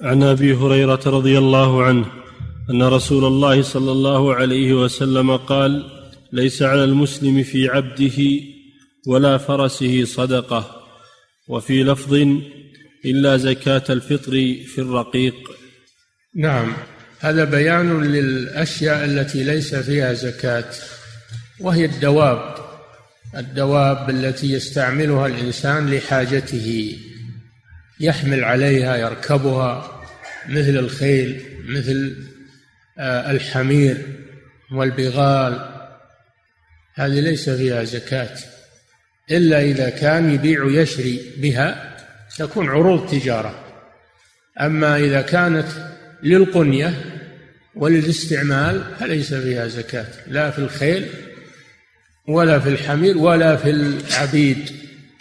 عن أبي هريرة رضي الله عنه أن رسول الله صلى الله عليه وسلم قال ليس على المسلم في عبده ولا فرسه صدقة وفي لفظ إلا زكاة الفطر في الرقيق نعم هذا بيان للأشياء التي ليس فيها زكاة وهي الدواب الدواب التي يستعملها الإنسان لحاجته. يحمل عليها يركبها مثل الخيل مثل آه، الحمير والبغال. هذه ليس فيها زكاة. إلا إذا كان يبيع ويشري بها تكون عروض تجارة. أما إذا كانت للقنية وللاستعمال فليس فيها زكاة. لا في الخيل ولا في الحمير ولا في العبيد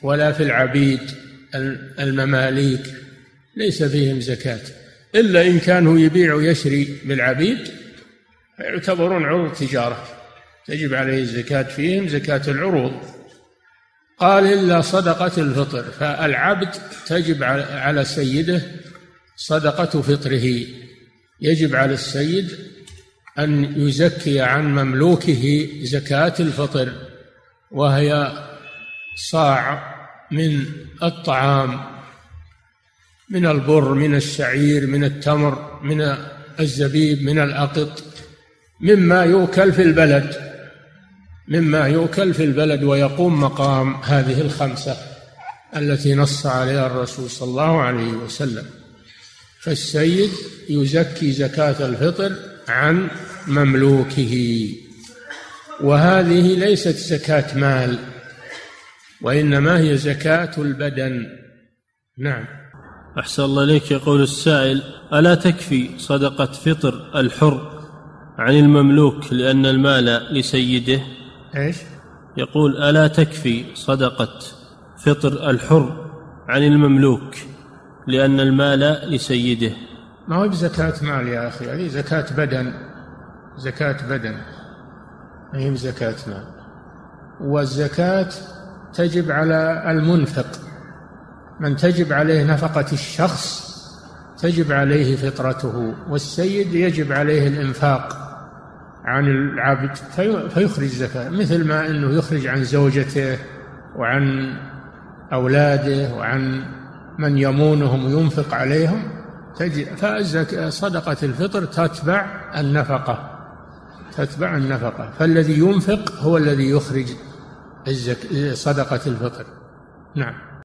ولا في العبيد. المماليك ليس فيهم زكاة. إلا إن كانوا يبيع ويشري بالعبيد فيعتبرون عروض تجارة. تجب عليه الزكاة فيهم زكاة العروض. قال إلا صدقة الفطر فالعبد تجب على سيده صدقة فطره. يجب على السيد أن يزكي عن مملوكه زكاة الفطر وهي صاع من الطعام من البر من الشعير من التمر من الزبيب من الأقط مما يؤكل في البلد مما يؤكل في البلد ويقوم مقام هذه الخمسة التي نص عليها الرسول صلى الله عليه وسلم. فالسيد يزكي زكاة الفطر عن مملوكه وهذه ليست زكاة مال. وإنما هي زكاة البدن. نعم. أحسن الله إليك يقول السائل ألا تكفي صدقة فطر الحر عن المملوك لأن المال لسيده؟ إيش؟ يقول ألا تكفي صدقة فطر الحر عن المملوك لأن المال لسيده؟ ما هو بزكاة مال يا أخي هذه زكاة بدن. زكاة بدن. ما هي زكاة مال. والزكاة تجب على المنفق. من تجب عليه نفقة الشخص تجب عليه فطرته والسيد يجب عليه الإنفاق عن العبد فيخرج زكاة مثل ما أنه يخرج عن زوجته وعن أولاده وعن من يمونهم وينفق عليهم فصدقة الفطر تتبع النفقة تتبع النفقة. فالذي ينفق هو الذي يخرج صدقة الفطر. نعم.